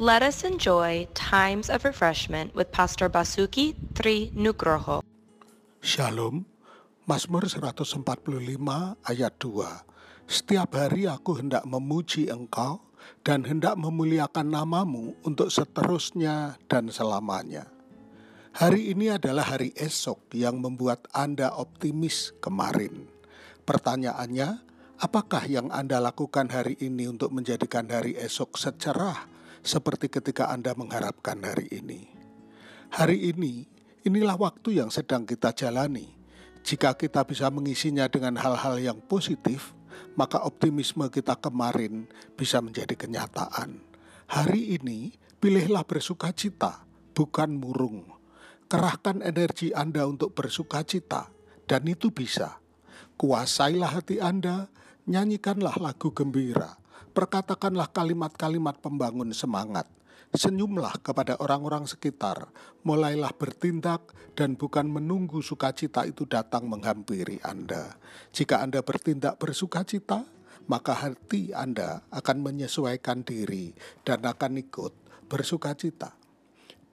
Let us enjoy times of refreshment with Pastor Basuki Tri Nugroho. Shalom, Mazmur 145 ayat 2. Setiap hari aku hendak memuji engkau dan hendak memuliakan namamu untuk seterusnya dan selamanya. Hari ini adalah hari esok yang membuat Anda optimis kemarin. Pertanyaannya, apakah yang Anda lakukan hari ini untuk menjadikan hari esok secerah seperti ketika Anda mengharapkan hari ini? Hari ini, inilah waktu yang sedang kita jalani. Jika kita bisa mengisinya dengan hal-hal yang positif, maka optimisme kita kemarin bisa menjadi kenyataan. Hari ini, pilihlah bersuka cita, bukan murung. Kerahkan energi Anda untuk bersuka cita, dan itu bisa. Kuasailah hati Anda, nyanyikanlah lagu gembira, perkatakanlah kalimat-kalimat pembangun semangat, Senyumlah kepada orang-orang sekitar, mulailah bertindak dan bukan menunggu sukacita itu datang menghampiri Anda. Jika Anda bertindak bersukacita, maka hati Anda akan menyesuaikan diri dan akan ikut bersukacita.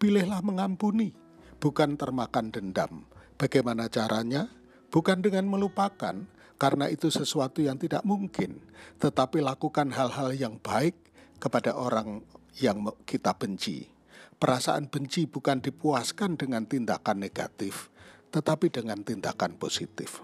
Pilihlah mengampuni, bukan termakan dendam. Bagaimana caranya? Bukan dengan melupakan, karena itu sesuatu yang tidak mungkin, tetapi lakukan hal-hal yang baik kepada orang yang kita benci. Perasaan benci bukan dipuaskan dengan tindakan negatif, tetapi dengan tindakan positif.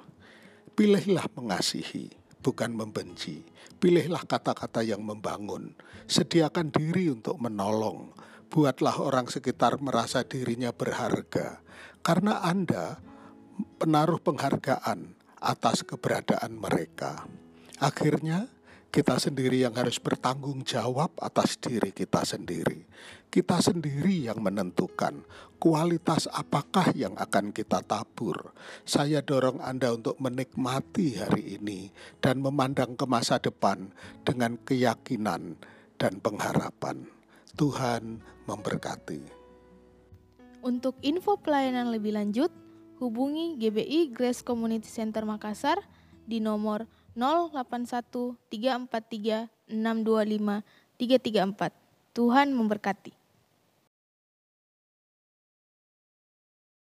Pilihlah mengasihi, bukan membenci. Pilihlah kata-kata yang membangun. Sediakan diri untuk menolong. Buatlah orang sekitar merasa dirinya berharga, karena Anda penaruh penghargaan atas keberadaan mereka. Akhirnya, kita sendiri yang harus bertanggung jawab atas diri kita sendiri. Kita sendiri yang menentukan kualitas apakah yang akan kita tabur. Saya dorong Anda untuk menikmati hari ini dan memandang ke masa depan dengan keyakinan dan pengharapan. Tuhan memberkati. Untuk info pelayanan lebih lanjut, hubungi GBI Grace Community Center Makassar di nomor 081 343 625 334. Tuhan memberkati.